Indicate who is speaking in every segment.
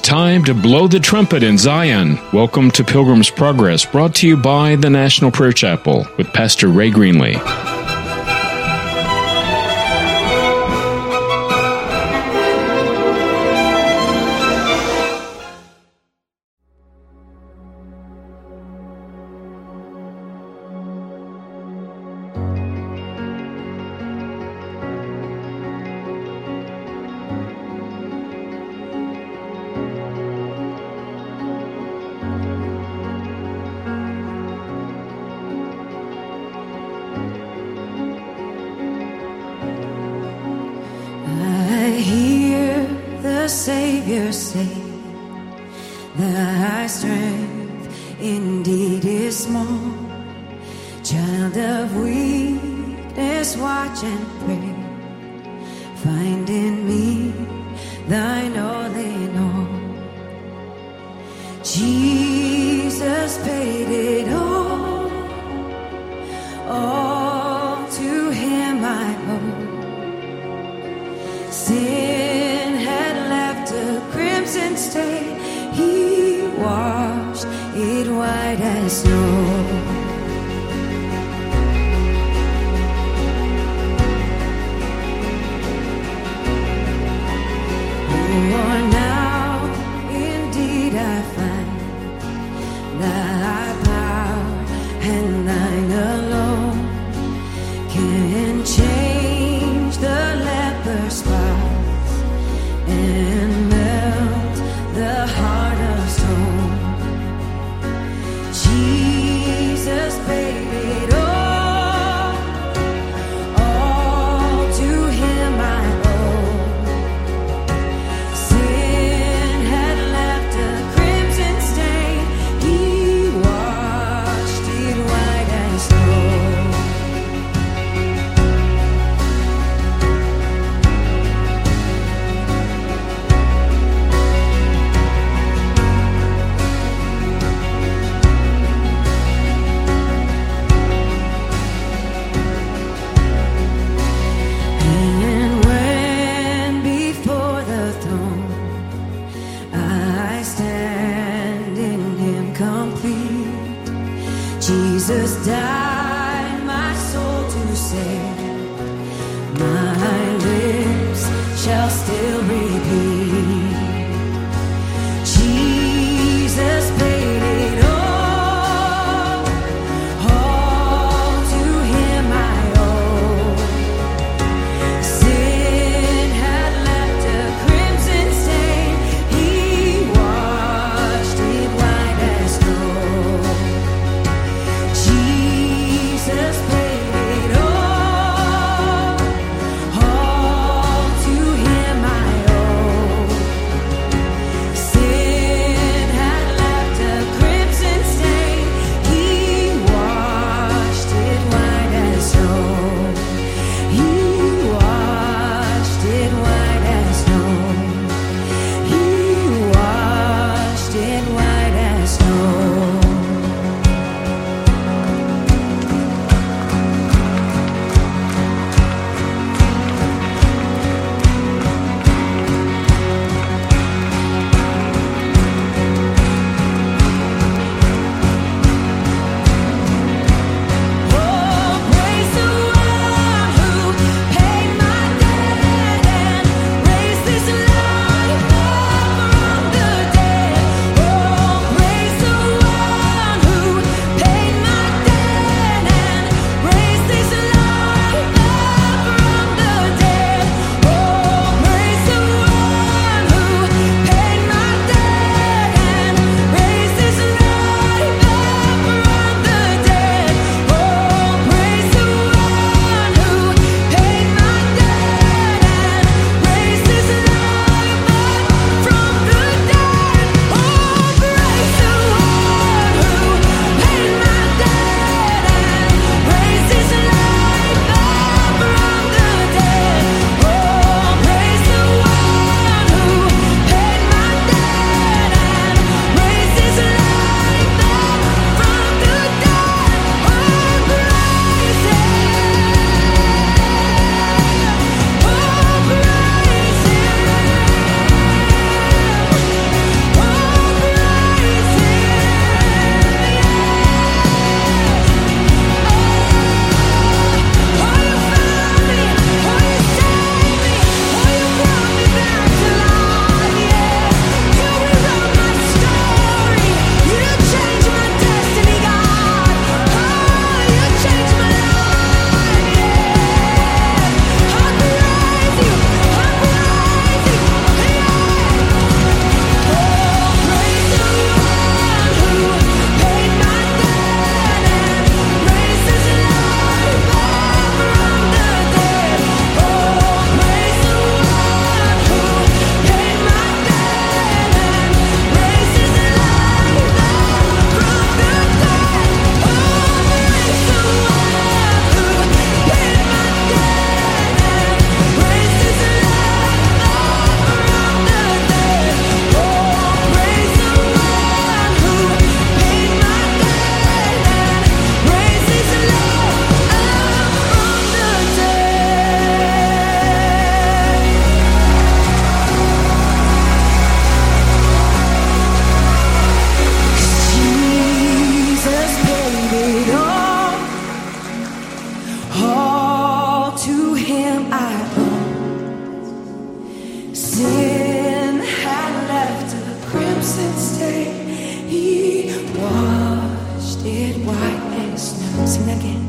Speaker 1: time to blow the trumpet in Zion. Welcome to Pilgrim's Progress, brought to you by the National Prayer Chapel with Pastor Ray Greenley. white as snow. Again.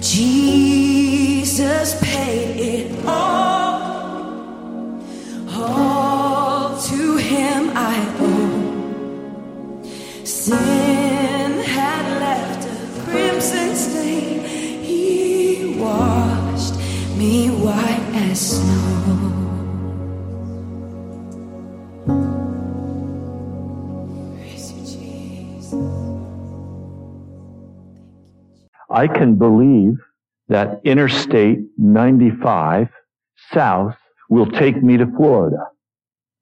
Speaker 1: Jesus paid it all. All to him I owe.
Speaker 2: Sin had left a crimson stain. He washed me white as snow.
Speaker 3: I can believe that Interstate 95 South will take me to Florida.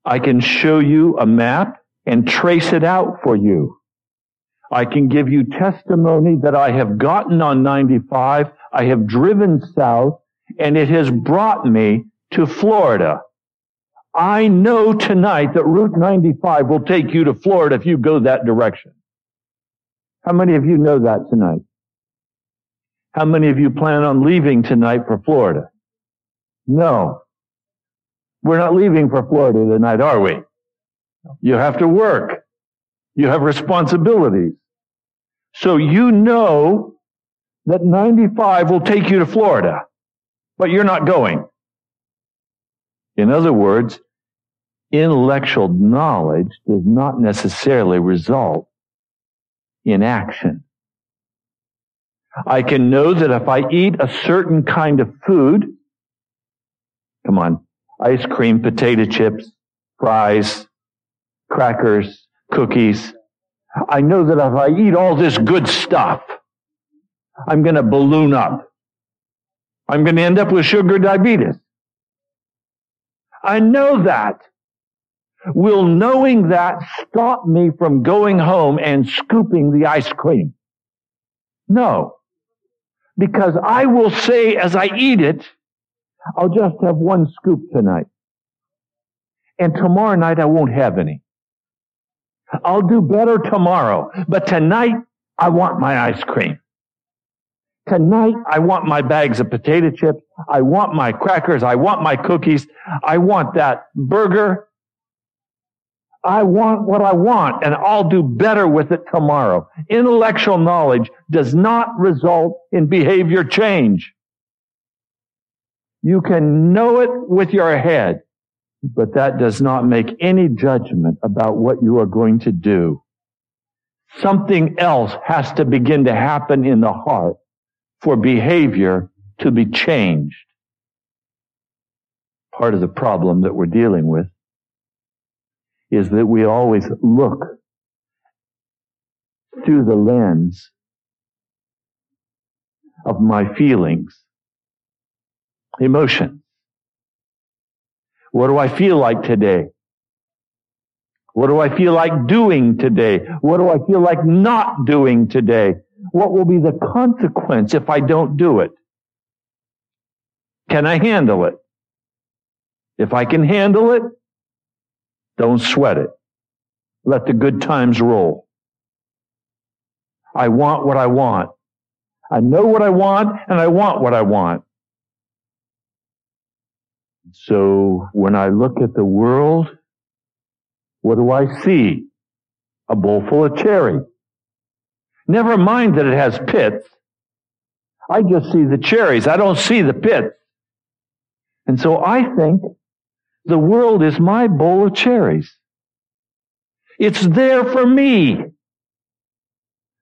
Speaker 3: I can show you a map and trace it out for you. I can give you testimony that I have gotten on 95. I have driven south and it has brought me to Florida. I know tonight that Route 95 will take you to Florida if you go that direction. How many of you know that tonight? How many of you plan on leaving tonight for Florida? No. We're not leaving for Florida tonight, are we? You have to work. You have responsibilities. So you know that 95 will take you to Florida, but you're not going. In other words, intellectual knowledge does not necessarily result in action. I can know that if I eat a certain kind of food, come on, ice cream, potato chips, fries, crackers, cookies. I know that if I eat all this good stuff, I'm going to balloon up. I'm going to end up with sugar diabetes. I know that. Will knowing that stop me from going home and scooping the ice cream? No. Because I will say as I eat it, I'll just have one scoop tonight. And tomorrow night I won't have any. I'll do better tomorrow, but tonight I want my ice cream. Tonight I want my bags of potato chips. I want my crackers. I want my cookies. I want that burger. I want what I want and I'll do better with it tomorrow. Intellectual knowledge does not result in behavior change. You can know it with your head, but that does not make any judgment about what you are going to do. Something else has to begin to happen in the heart for behavior to be changed. Part of the problem that we're dealing with is that we always look through the lens of my feelings, emotions. What do I feel like today? What do I feel like doing today? What do I feel like not doing today? What will be the consequence if I don't do it? Can I handle it? If I can handle it, don't sweat it. Let the good times roll. I want what I want. I know what I want and I want what I want. So when I look at the world, what do I see? A bowl full of cherry. Never mind that it has pits. I just see the cherries. I don't see the pits. And so I think the world is my bowl of cherries. It's there for me.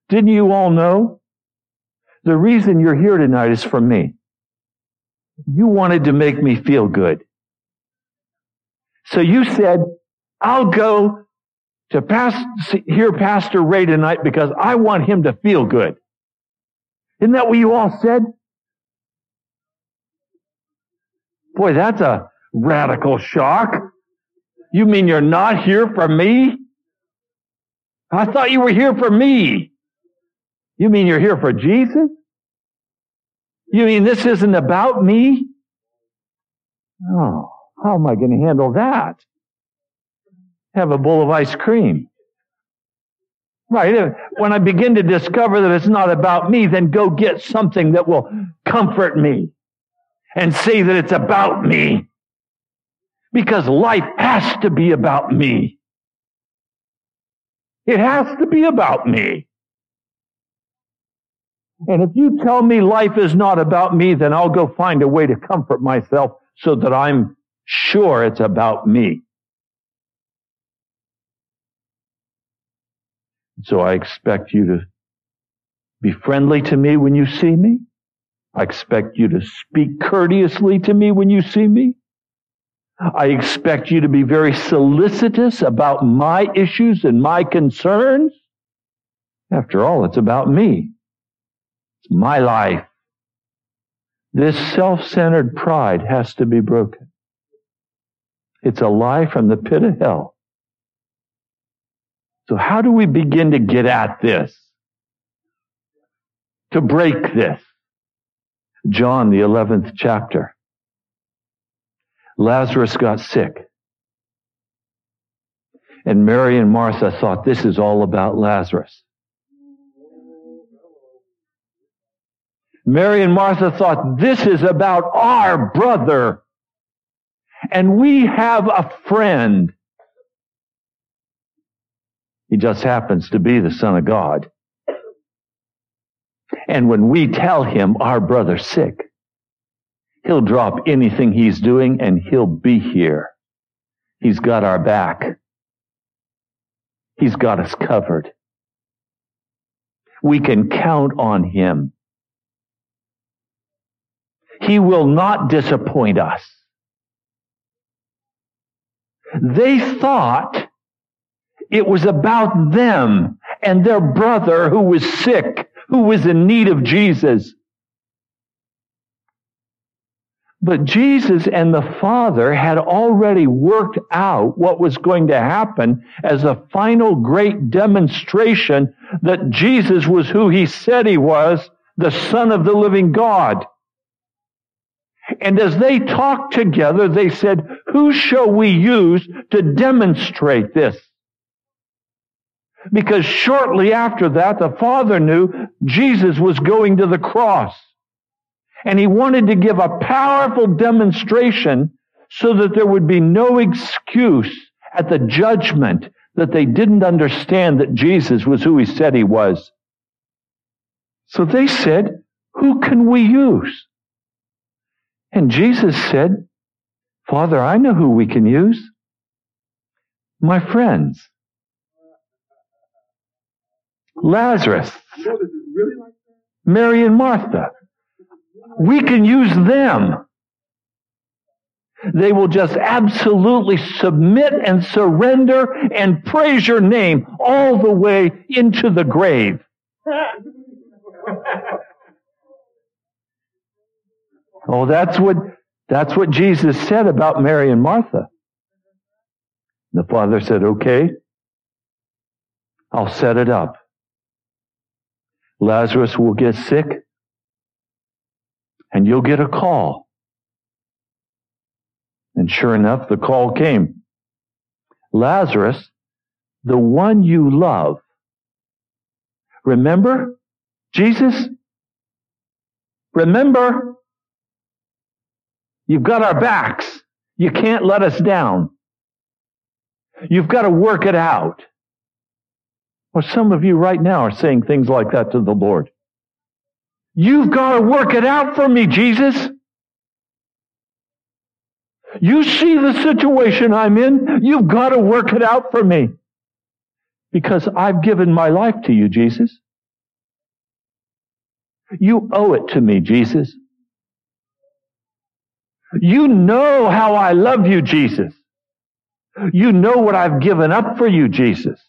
Speaker 3: Didn't you all know? The reason you're here tonight is for me. You wanted to make me feel good. So you said, I'll go to hear Pastor Ray tonight because I want him to feel good. Isn't that what you all said? Boy, that's a radical shock. You mean you're not here for me? I thought you were here for me. You mean you're here for Jesus? You mean this isn't about me? Oh, how am I going to handle that? Have a bowl of ice cream. Right. When I begin to discover that it's not about me, then go get something that will comfort me and say that it's about me. Because life has to be about me. It has to be about me. And if you tell me life is not about me, then I'll go find a way to comfort myself so that I'm sure it's about me. So I expect you to be friendly to me when you see me. I expect you to speak courteously to me when you see me. I expect you to be very solicitous about my issues and my concerns. After all, it's about me. It's my life. This self-centered pride has to be broken. It's a lie from the pit of hell. So how do we begin to get at this? To break this? John, the 11th chapter. Lazarus got sick. And Mary and Martha thought this is all about Lazarus. Mary and Martha thought this is about our brother. And we have a friend. He just happens to be the Son of God. And when we tell him our brother's sick, he'll drop anything he's doing and he'll be here. He's got our back. He's got us covered. We can count on him. He will not disappoint us. They thought it was about them and their brother who was sick, who was in need of Jesus. But Jesus and the Father had already worked out what was going to happen as a final great demonstration that Jesus was who he said he was, the Son of the living God. And as they talked together, they said, who shall we use to demonstrate this? Because shortly after that, the Father knew Jesus was going to the cross. And he wanted to give a powerful demonstration so that there would be no excuse at the judgment that they didn't understand that Jesus was who he said he was. So they said, who can we use? And Jesus said, Father, I know who we can use. My friends. Lazarus. Mary and Martha. We can use them. They will just absolutely submit and surrender and praise your name all the way into the grave. Oh, that's what, that's what Jesus said about Mary and Martha. The father said, okay, I'll set it up. Lazarus will get sick and you'll get a call. And sure enough, the call came. Lazarus, the one you love. Remember Jesus? Remember You've got our backs. You can't let us down. You've got to work it out. Well, some of you right now are saying things like that to the Lord. You've got to work it out for me, Jesus. You see the situation I'm in. You've got to work it out for me. Because I've given my life to you, Jesus. You owe it to me, Jesus. You know how I love you, Jesus. You know what I've given up for you, Jesus.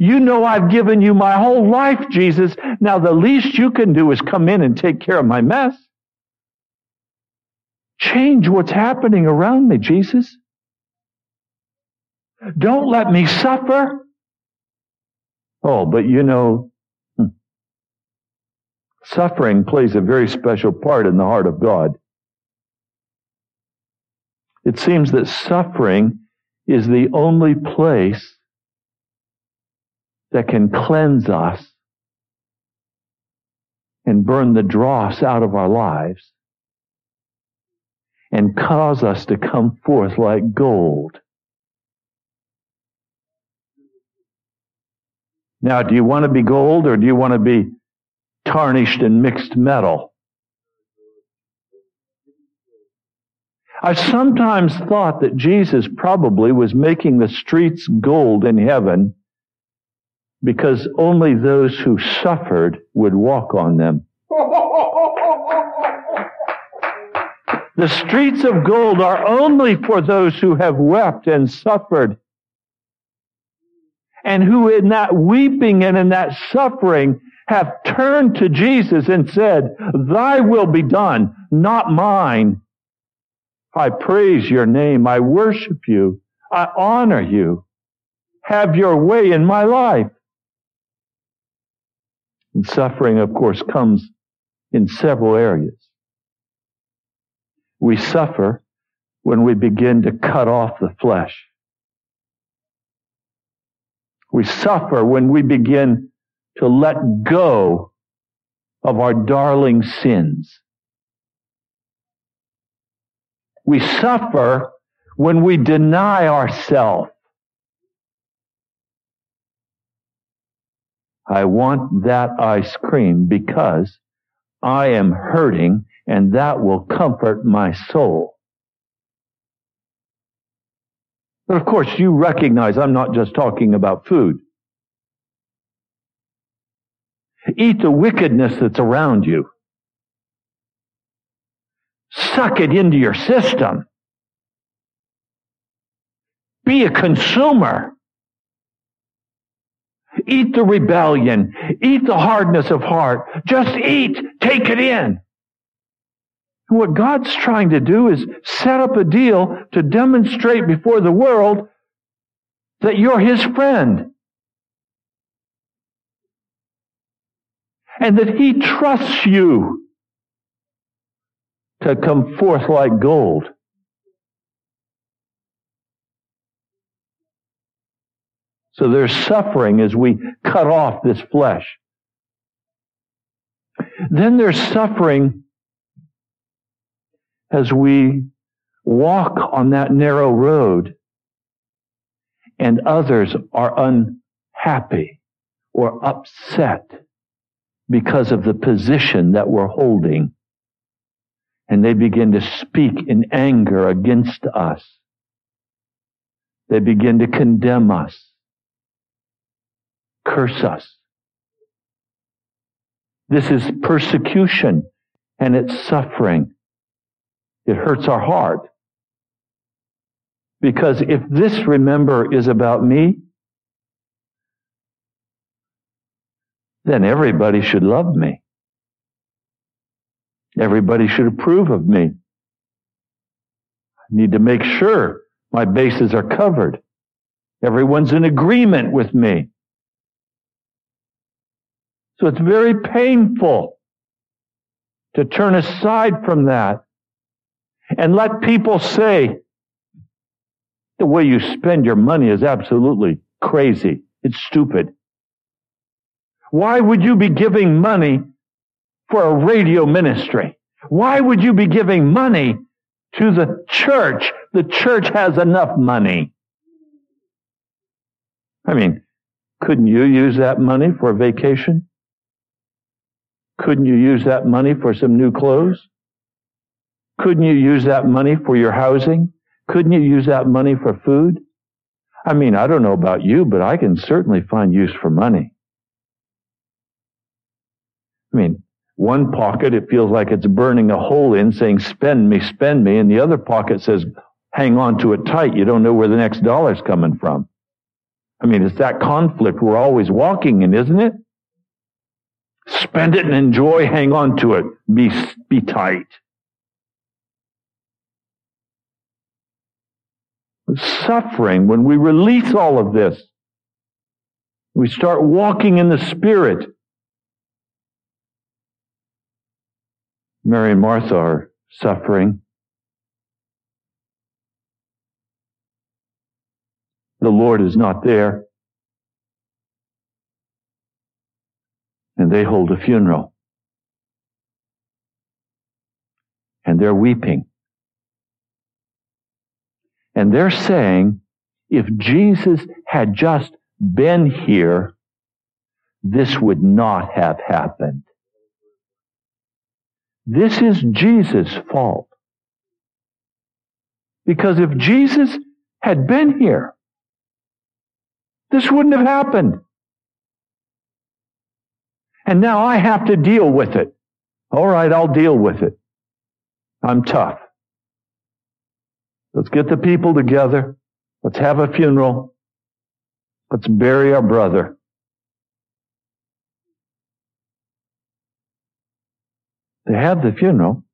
Speaker 3: You know I've given you my whole life, Jesus. Now the least you can do is come in and take care of my mess. Change what's happening around me, Jesus. Don't let me suffer. Oh, but you know, hmm, suffering plays a very special part in the heart of God. It seems that suffering is the only place that can cleanse us and burn the dross out of our lives and cause us to come forth like gold. Now, do you want to be gold or do you want to be tarnished and mixed metal? I've sometimes thought that Jesus probably was making the streets gold in heaven because only those who suffered would walk on them. The streets of gold are only for those who have wept and suffered and who in that weeping and in that suffering have turned to Jesus and said, thy will be done, not mine. I praise your name. I worship you. I honor you. Have your way in my life. And suffering, of course, comes in several areas. We suffer when we begin to cut off the flesh. We suffer when we begin to let go of our darling sins. We suffer when we deny ourselves. I want that ice cream because I am hurting and that will comfort my soul. But of course, you recognize I'm not just talking about food. Eat the wickedness that's around you. Suck it into your system. Be a consumer. Eat the rebellion. Eat the hardness of heart. Just eat. Take it in. What God's trying to do is set up a deal to demonstrate before the world that you're His friend. And that He trusts you to come forth like gold. So there's suffering as we cut off this flesh. Then there's suffering as we walk on that narrow road and others are unhappy or upset because of the position that we're holding. And they begin to speak in anger against us. They begin to condemn us, curse us. This is persecution and it's suffering. It hurts our heart. Because if this, remember, is about me, then everybody should love me. Everybody should approve of me. I need to make sure my bases are covered. Everyone's in agreement with me. So it's very painful to turn aside from that and let people say the way you spend your money is absolutely crazy. It's stupid. Why would you be giving money for a radio ministry? Why would you be giving money to the church? The church has enough money. I mean, couldn't you use that money for a vacation? Couldn't you use that money for some new clothes? Couldn't you use that money for your housing? Couldn't you use that money for food? I mean, I don't know about you, but I can certainly find use for money. I mean, one pocket, it feels like it's burning a hole in saying, spend me, spend me. And the other pocket says, hang on to it tight. You don't know where the next dollar's coming from. I mean, it's that conflict we're always walking in, isn't it? Spend it and enjoy, hang on to it, be, be tight. suffering, when we release all of this, we start walking in the Spirit. Mary and Martha are suffering. The Lord is not there. And they hold a funeral. And they're weeping. And they're saying, if Jesus had just been here, this would not have happened. This is Jesus' fault. Because if Jesus had been here, this wouldn't have happened. And now I have to deal with it. All right, I'll deal with it. I'm tough. Let's get the people together. Let's have a funeral. Let's bury our brother. They have the funeral.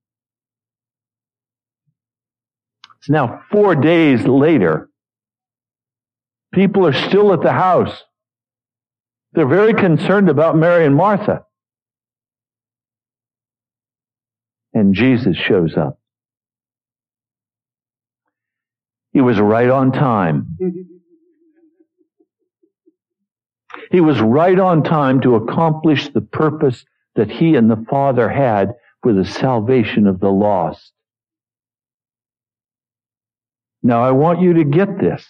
Speaker 3: It's now four days later. People are still at the house. They're very concerned about Mary and Martha. And Jesus shows up. He was right on time. He was right on time to accomplish the purpose that he and the Father had for the salvation of the lost. Now I want you to get this.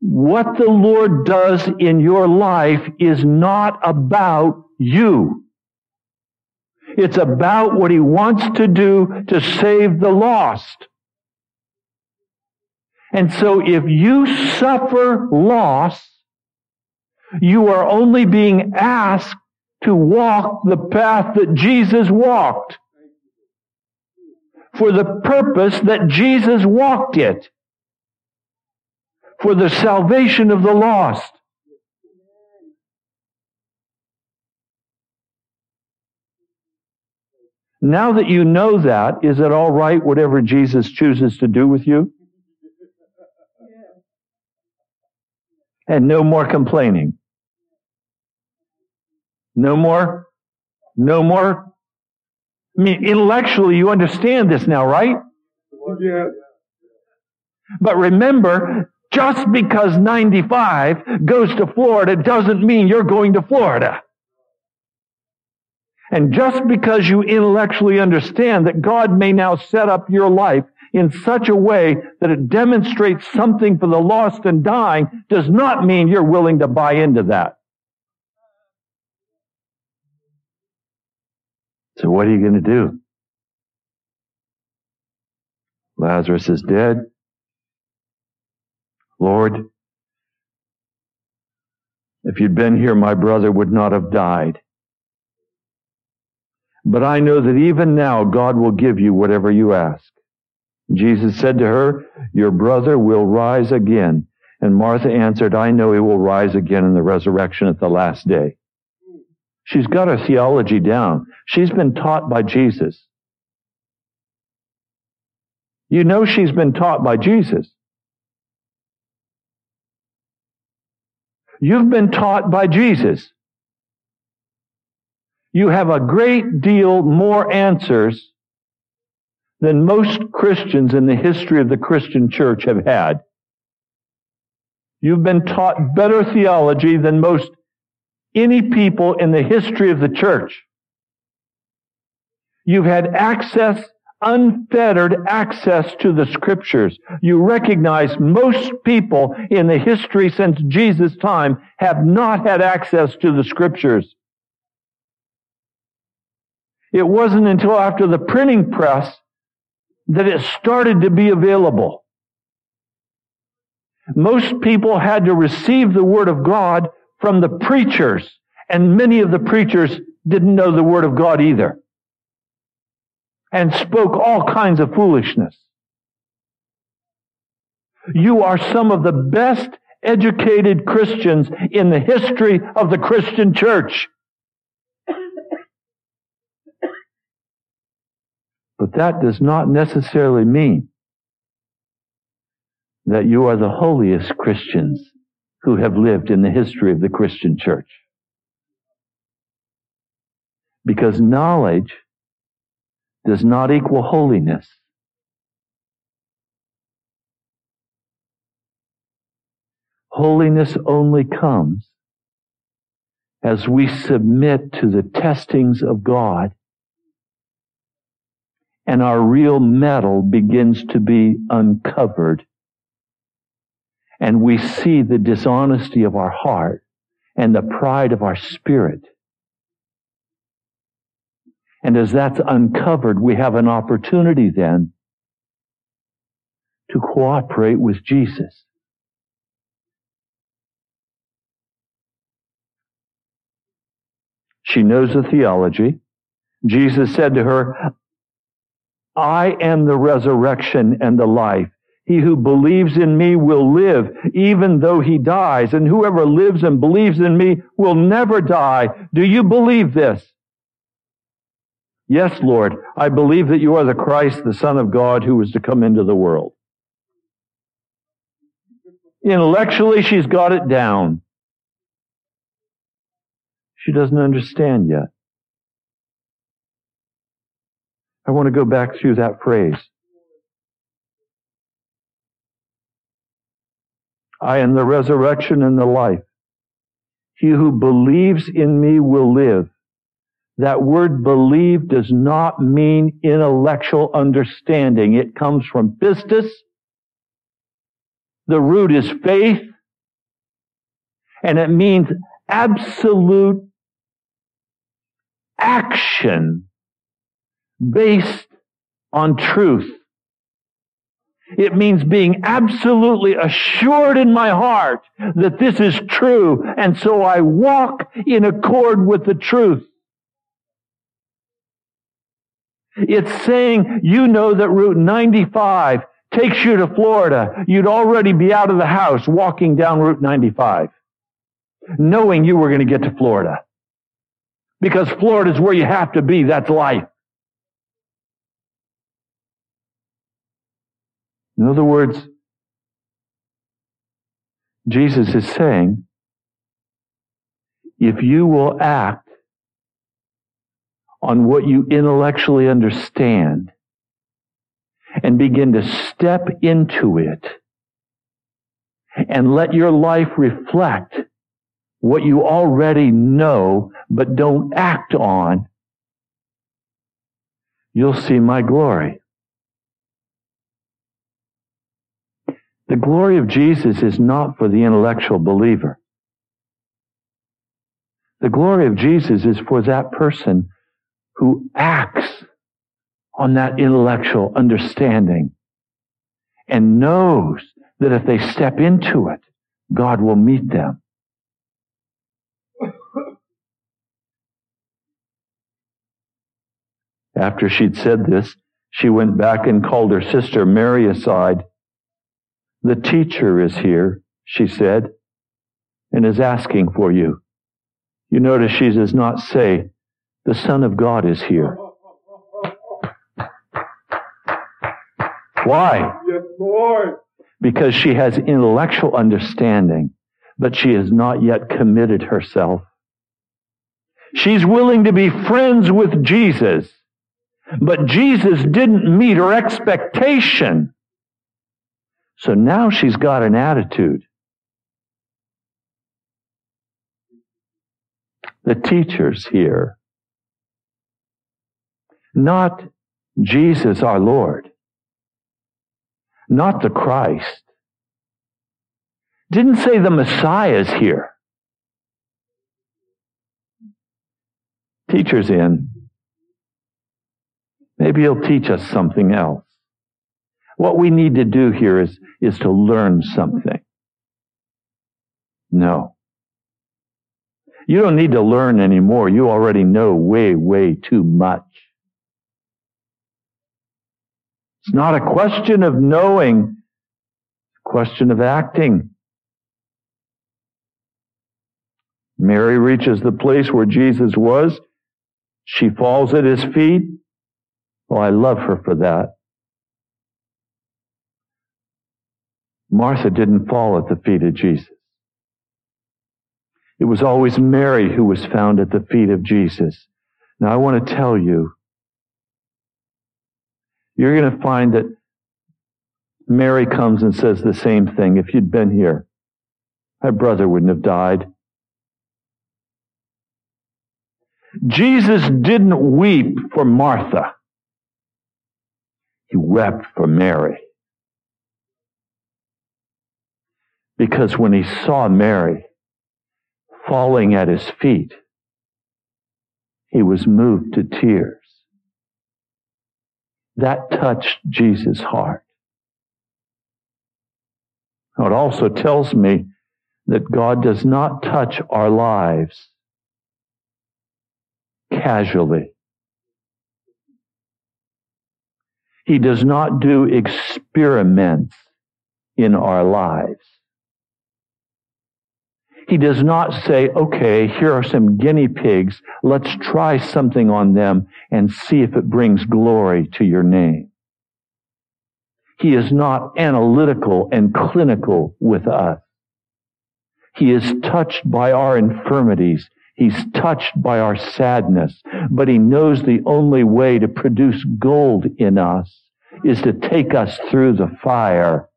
Speaker 3: What the Lord does in your life is not about you. It's about what He wants to do to save the lost. And so if you suffer loss, you are only being asked to walk the path that Jesus walked for the purpose that Jesus walked it for the salvation of the lost. Now that you know that, is it all right whatever Jesus chooses to do with you? And no more complaining. No more, no more. I mean, intellectually you understand this now, right? Yeah. But remember, just because 95 goes to Florida doesn't mean you're going to Florida. And just because you intellectually understand that God may now set up your life in such a way that it demonstrates something for the lost and dying does not mean you're willing to buy into that. So what are you going to do? Lazarus is dead. Lord, if you'd been here, my brother would not have died. But I know that even now God will give you whatever you ask. Jesus said to her, Your brother will rise again. And Martha answered, I know he will rise again in the resurrection at the last day. She's got her theology down. She's been taught by Jesus. You know she's been taught by Jesus. You've been taught by Jesus. You have a great deal more answers than most Christians in the history of the Christian church have had. You've been taught better theology than most any people in the history of the church. You've had access unfettered access to the scriptures. You recognize most people in the history since Jesus' time have not had access to the scriptures. It wasn't until after the printing press that it started to be available. Most people had to receive the word of God from the preachers, and many of the preachers didn't know the word of God either and spoke all kinds of foolishness. You are some of the best educated Christians in the history of the Christian church. But that does not necessarily mean that you are the holiest Christians who have lived in the history of the Christian church. Because knowledge does not equal holiness. Holiness only comes as we submit to the testings of God and our real metal begins to be uncovered and we see the dishonesty of our heart and the pride of our spirit and as that's uncovered, we have an opportunity then to cooperate with Jesus. She knows the theology. Jesus said to her, I am the resurrection and the life. He who believes in me will live even though he dies, and whoever lives and believes in me will never die. Do you believe this? Yes, Lord, I believe that you are the Christ, the Son of God, who was to come into the world. Intellectually, she's got it down. She doesn't understand yet. I want to go back through that phrase. I am the resurrection and the life. He who believes in me will live. That word believe does not mean intellectual understanding. It comes from pistis. The root is faith. And it means absolute action based on truth. It means being absolutely assured in my heart that this is true, and so I walk in accord with the truth. It's saying you know that Route 95 takes you to Florida. You'd already be out of the house walking down Route 95, knowing you were going to get to Florida. Because Florida is where you have to be. That's life. In other words, Jesus is saying, if you will act on what you intellectually understand and begin to step into it and let your life reflect what you already know but don't act on, you'll see my glory. The glory of Jesus is not for the intellectual believer. The glory of Jesus is for that person who acts on that intellectual understanding and knows that if they step into it, God will meet them. After she'd said this, she went back and called her sister Mary aside the teacher is here, she said, and is asking for you. You notice she does not say, the Son of God is here. Why? Yes, Lord. Because she has intellectual understanding, but she has not yet committed herself. She's willing to be friends with Jesus, but Jesus didn't meet her expectation. So now she's got an attitude. The teachers here, not Jesus our Lord, not the Christ, didn't say the Messiah's here. Teacher's in. Maybe he'll teach us something else. What we need to do here is, is to learn something. No. You don't need to learn anymore. You already know way, way too much. It's not a question of knowing, it's a question of acting. Mary reaches the place where Jesus was. She falls at his feet. Oh, I love her for that. Martha didn't fall at the feet of Jesus. It was always Mary who was found at the feet of Jesus. Now I want to tell you, you're going to find that Mary comes and says the same thing. If you'd been here, my brother wouldn't have died. Jesus didn't weep for Martha. He wept for Mary. Because when he saw Mary falling at his feet, he was moved to tears. That touched Jesus' heart. Now, It also tells me that God does not touch our lives casually. He does not do experiments in our lives. He does not say, okay, here are some guinea pigs. Let's try something on them and see if it brings glory to your name. He is not analytical and clinical with us. He is touched by our infirmities. He's touched by our sadness, but he knows the only way to produce gold in us is to take us through the fire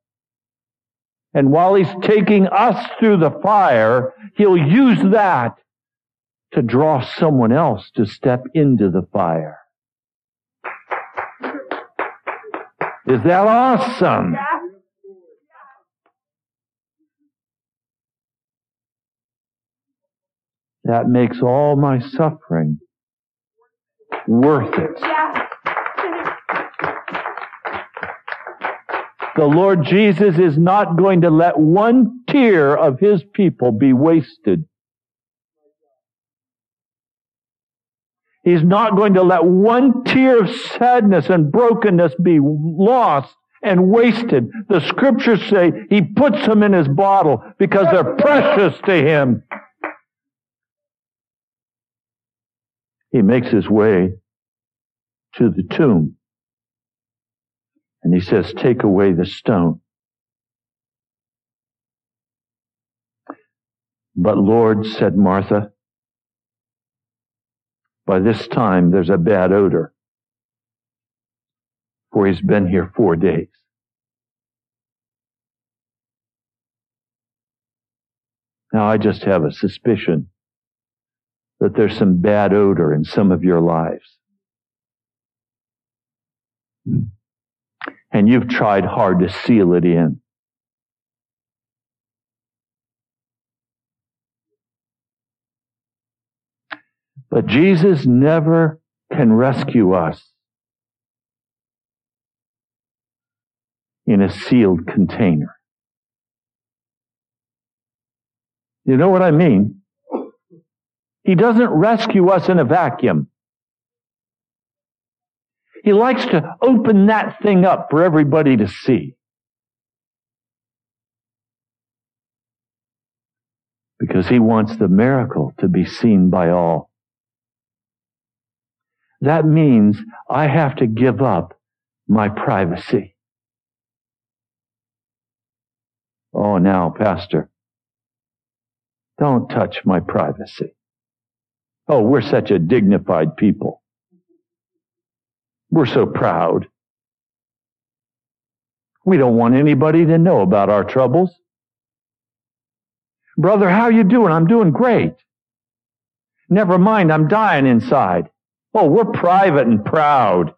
Speaker 3: and while he's taking us through the fire, he'll use that to draw someone else to step into the fire. Is that awesome? That makes all my suffering worth it. The Lord Jesus is not going to let one tear of his people be wasted. He's not going to let one tear of sadness and brokenness be lost and wasted. The scriptures say he puts them in his bottle because they're precious to him. He makes his way to the tomb. And he says, take away the stone. But Lord, said Martha, by this time there's a bad odor, for he's been here four days. Now I just have a suspicion that there's some bad odor in some of your lives. Hmm. And you've tried hard to seal it in. But Jesus never can rescue us in a sealed container. You know what I mean? He doesn't rescue us in a vacuum. He likes to open that thing up for everybody to see. Because he wants the miracle to be seen by all. That means I have to give up my privacy. Oh, now, Pastor, don't touch my privacy. Oh, we're such a dignified people. We're so proud. We don't want anybody to know about our troubles. Brother, how you doing? I'm doing great. Never mind, I'm dying inside. Oh, we're private and proud.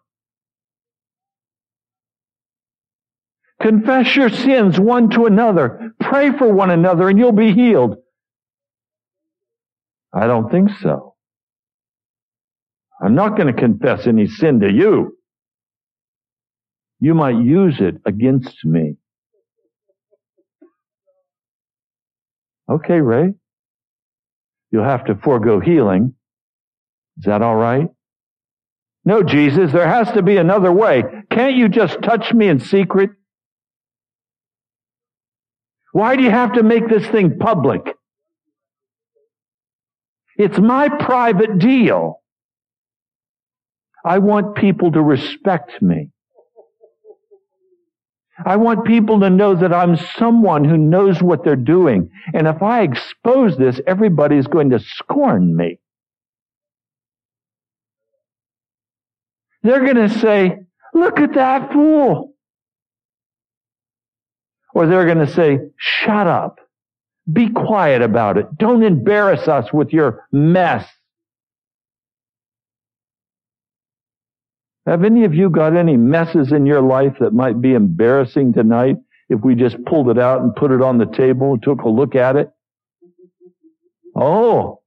Speaker 3: Confess your sins one to another. Pray for one another and you'll be healed. I don't think so. I'm not going to confess any sin to you. You might use it against me. Okay, Ray. You'll have to forego healing. Is that all right? No, Jesus, there has to be another way. Can't you just touch me in secret? Why do you have to make this thing public? It's my private deal. I want people to respect me. I want people to know that I'm someone who knows what they're doing. And if I expose this, everybody's going to scorn me. They're going to say, look at that fool. Or they're going to say, shut up. Be quiet about it. Don't embarrass us with your mess. Have any of you got any messes in your life that might be embarrassing tonight if we just pulled it out and put it on the table and took a look at it? Oh.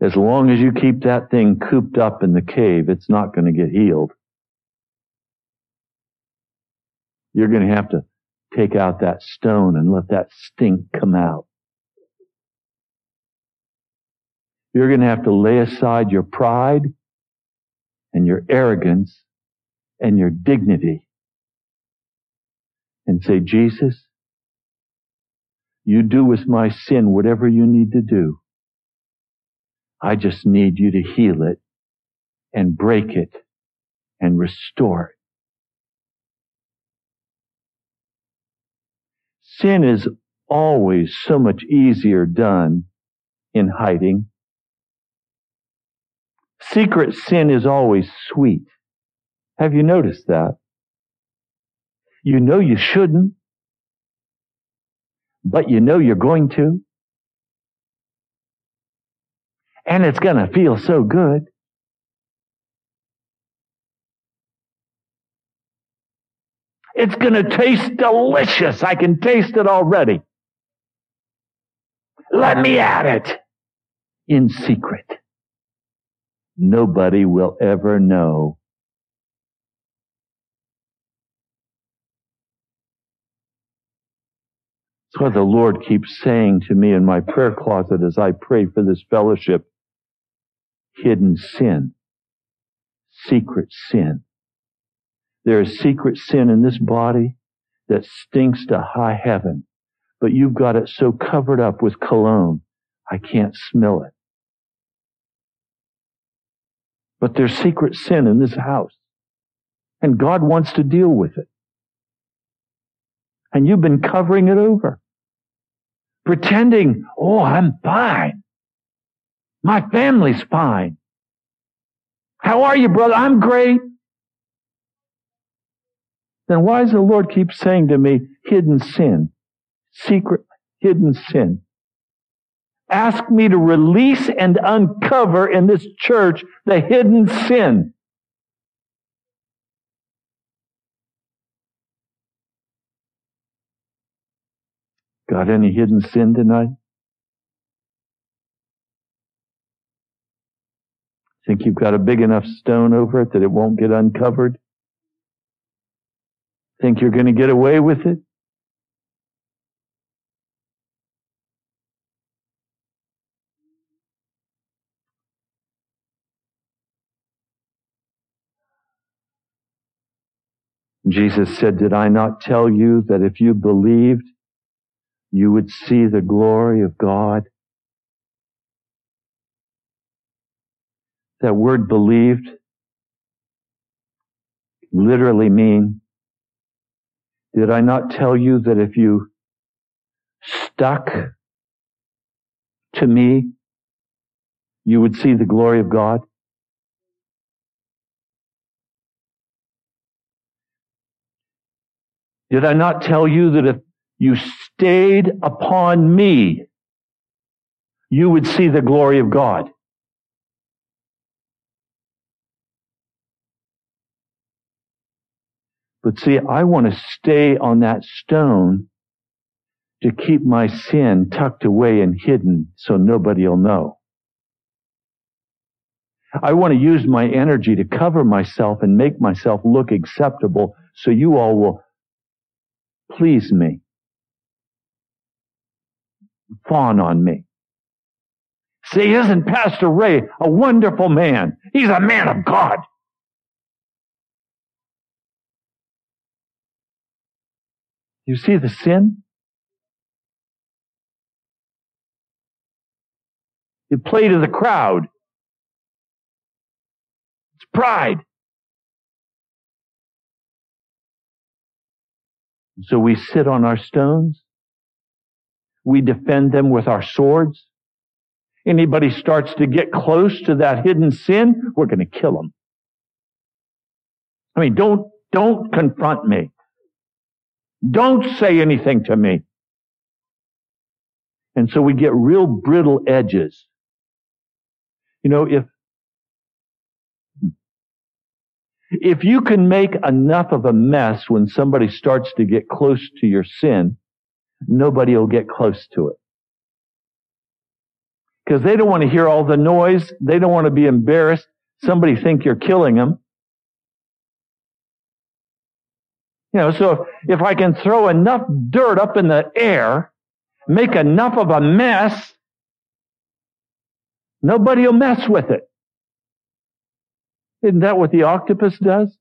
Speaker 3: As long as you keep that thing cooped up in the cave, it's not going to get healed. You're going to have to take out that stone and let that stink come out. You're going to have to lay aside your pride and your arrogance and your dignity and say, Jesus, you do with my sin whatever you need to do. I just need you to heal it and break it and restore it. Sin is always so much easier done in hiding. Secret sin is always sweet. Have you noticed that? You know you shouldn't, but you know you're going to. And it's going to feel so good. It's going to taste delicious. I can taste it already. Let me at it in secret. Nobody will ever know. That's what the Lord keeps saying to me in my prayer closet as I pray for this fellowship. Hidden sin. Secret sin. There is secret sin in this body that stinks to high heaven, but you've got it so covered up with cologne, I can't smell it. But there's secret sin in this house, and God wants to deal with it. And you've been covering it over, pretending, oh, I'm fine. My family's fine. How are you, brother? I'm great then why does the Lord keep saying to me, hidden sin, secret hidden sin? Ask me to release and uncover in this church the hidden sin. Got any hidden sin tonight? Think you've got a big enough stone over it that it won't get uncovered? Think you're going to get away with it? Jesus said, Did I not tell you that if you believed, you would see the glory of God? That word believed literally mean did I not tell you that if you stuck to me, you would see the glory of God? Did I not tell you that if you stayed upon me, you would see the glory of God? But see, I want to stay on that stone to keep my sin tucked away and hidden so nobody will know. I want to use my energy to cover myself and make myself look acceptable so you all will please me. Fawn on me. See, isn't Pastor Ray a wonderful man? He's a man of God. You see the sin? You play to the crowd. It's pride. So we sit on our stones. We defend them with our swords. Anybody starts to get close to that hidden sin, we're going to kill them. I mean, don't, don't confront me. Don't say anything to me. And so we get real brittle edges. You know, if, if you can make enough of a mess when somebody starts to get close to your sin, nobody will get close to it. Because they don't want to hear all the noise. They don't want to be embarrassed. Somebody think you're killing them. You know, so if, I can throw enough dirt up in the air, make enough of a mess, nobody will mess with it. Isn't that what the octopus does?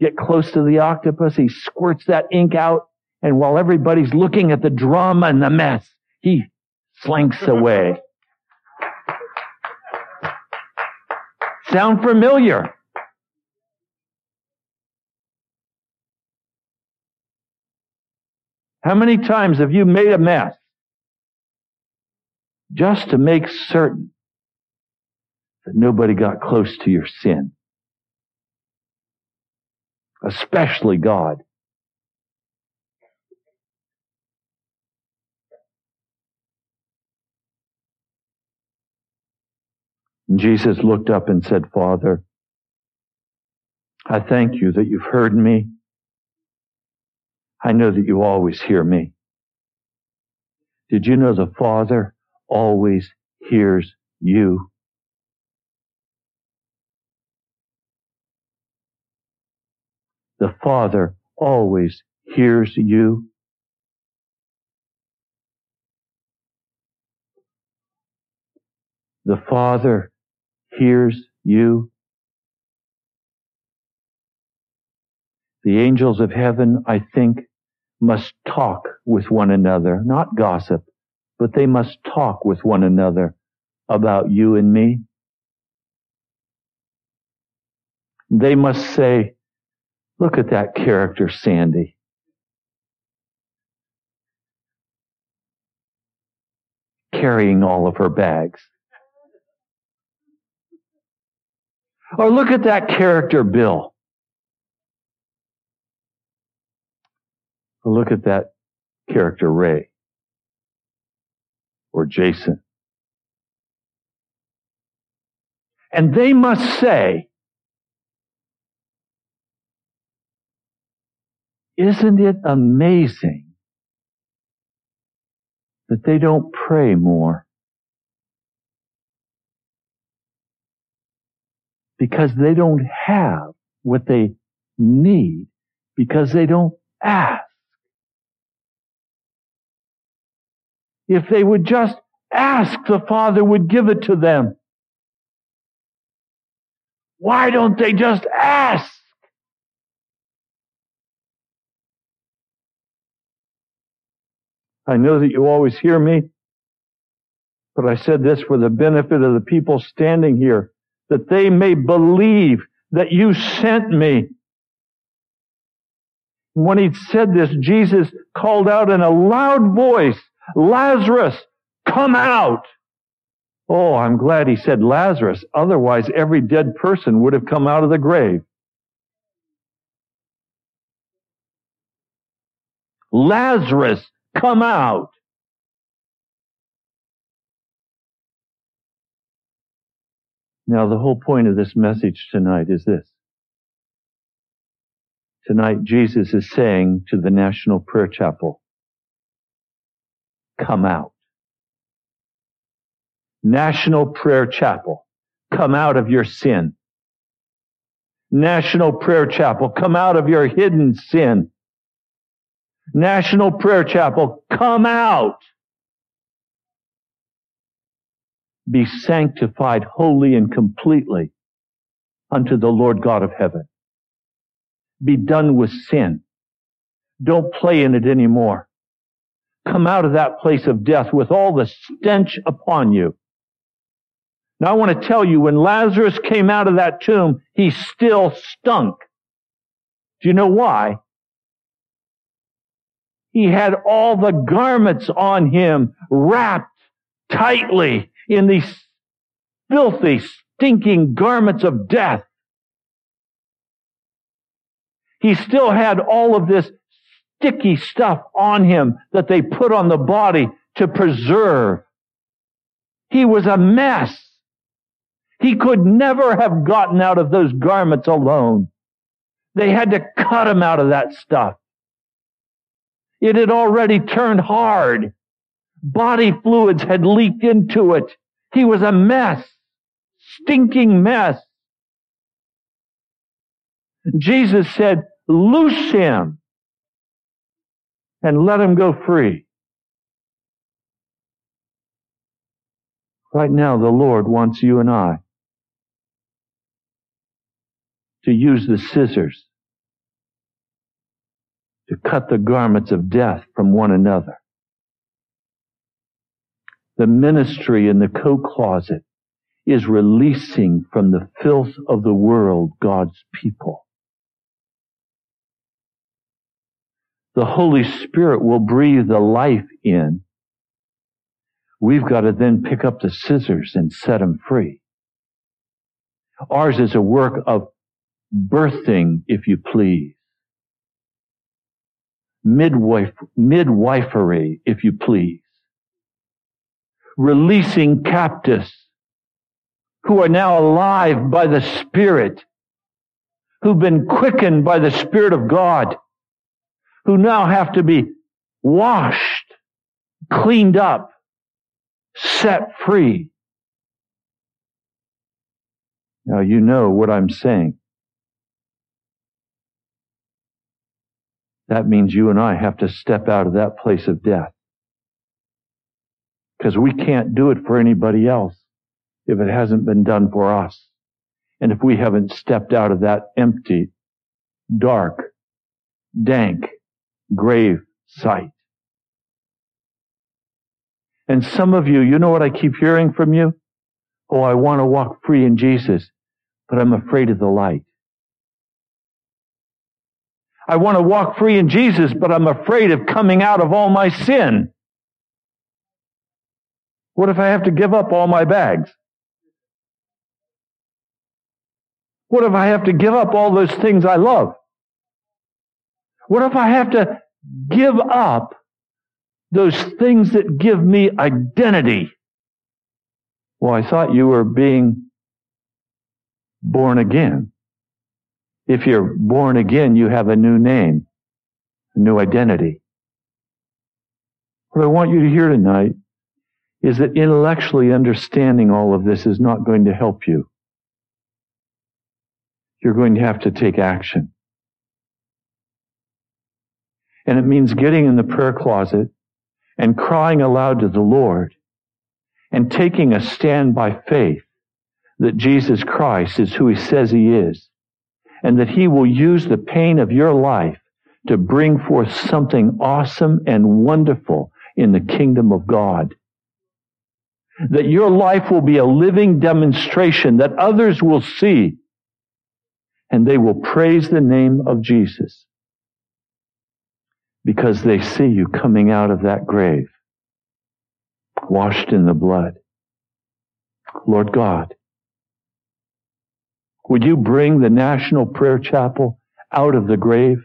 Speaker 3: Get close to the octopus, he squirts that ink out, and while everybody's looking at the drama and the mess, he slinks away. Sound familiar? How many times have you made a mess just to make certain that nobody got close to your sin? Especially God. Jesus looked up and said, Father, I thank you that you've heard me. I know that you always hear me. Did you know the Father always hears you? The Father always hears you. The Father hears you. The angels of heaven, I think, must talk with one another, not gossip, but they must talk with one another about you and me. They must say, look at that character, Sandy. Carrying all of her bags. Or look at that character, Bill. Or look at that character, Ray. Or Jason. And they must say, isn't it amazing that they don't pray more? because they don't have what they need because they don't ask. If they would just ask, the Father would give it to them. Why don't they just ask? I know that you always hear me, but I said this for the benefit of the people standing here that they may believe that you sent me. When he said this, Jesus called out in a loud voice, Lazarus, come out. Oh, I'm glad he said Lazarus. Otherwise, every dead person would have come out of the grave. Lazarus, come out. Now, the whole point of this message tonight is this. Tonight, Jesus is saying to the National Prayer Chapel, come out. National Prayer Chapel, come out of your sin. National Prayer Chapel, come out of your hidden sin. National Prayer Chapel, come out. be sanctified wholly and completely unto the Lord God of heaven. Be done with sin. Don't play in it anymore. Come out of that place of death with all the stench upon you. Now I want to tell you, when Lazarus came out of that tomb, he still stunk. Do you know why? He had all the garments on him wrapped tightly in these filthy, stinking garments of death. He still had all of this sticky stuff on him that they put on the body to preserve. He was a mess. He could never have gotten out of those garments alone. They had to cut him out of that stuff. It had already turned hard. Body fluids had leaked into it. He was a mess, stinking mess. Jesus said, Loose him and let him go free. Right now, the Lord wants you and I to use the scissors to cut the garments of death from one another. The ministry in the coat closet is releasing from the filth of the world God's people. The Holy Spirit will breathe the life in. We've got to then pick up the scissors and set them free. Ours is a work of birthing, if you please. Midwife, midwifery, if you please. Releasing captives who are now alive by the Spirit, who've been quickened by the Spirit of God, who now have to be washed, cleaned up, set free. Now you know what I'm saying. That means you and I have to step out of that place of death. Because we can't do it for anybody else if it hasn't been done for us. And if we haven't stepped out of that empty, dark, dank, grave site. And some of you, you know what I keep hearing from you? Oh, I want to walk free in Jesus, but I'm afraid of the light. I want to walk free in Jesus, but I'm afraid of coming out of all my sin. What if I have to give up all my bags? What if I have to give up all those things I love? What if I have to give up those things that give me identity? Well, I thought you were being born again. If you're born again, you have a new name, a new identity. What I want you to hear tonight is that intellectually understanding all of this is not going to help you you're going to have to take action. And it means getting in the prayer closet and crying aloud to the Lord and taking a stand by faith that Jesus Christ is who he says he is and that he will use the pain of your life to bring forth something awesome and wonderful in the kingdom of God. That your life will be a living demonstration that others will see and they will praise the name of Jesus because they see you coming out of that grave, washed in the blood. Lord God, would you bring the National Prayer Chapel out of the grave?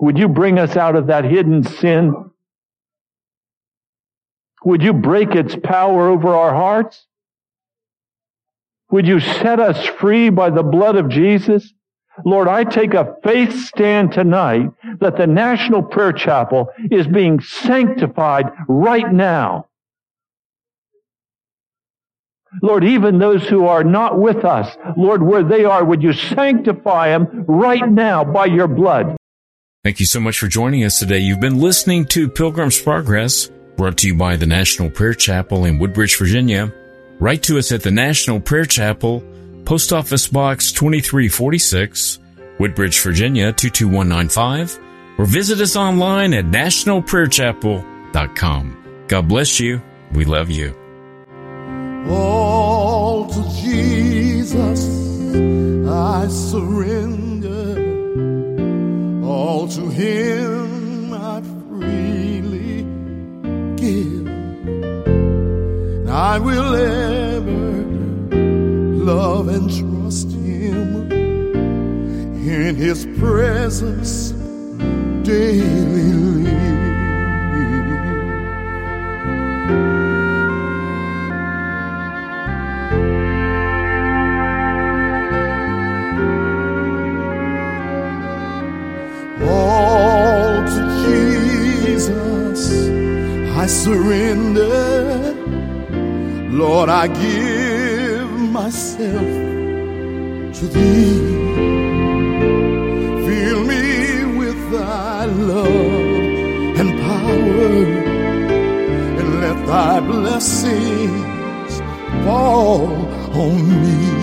Speaker 3: Would you bring us out of that hidden sin? Would you break its power over our hearts? Would you set us free by the blood of Jesus? Lord, I take a faith stand tonight that the National Prayer Chapel is being sanctified right now. Lord, even those who are not with us, Lord, where they are, would you sanctify them right now by your blood?
Speaker 1: Thank you so much for joining us today. You've been listening to Pilgrim's Progress, brought to you by the National Prayer Chapel in Woodbridge, Virginia. Write to us at the National Prayer Chapel, Post Office Box 2346, Woodbridge, Virginia 22195, or visit us online at nationalprayerchapel.com. God bless you. We love you.
Speaker 4: All to Jesus I surrender. All to Him I freely give. I will ever love and trust Him in His presence daily Jesus, I surrender. Lord, I give myself to thee. Fill me with thy love and power, and let thy blessings fall on me.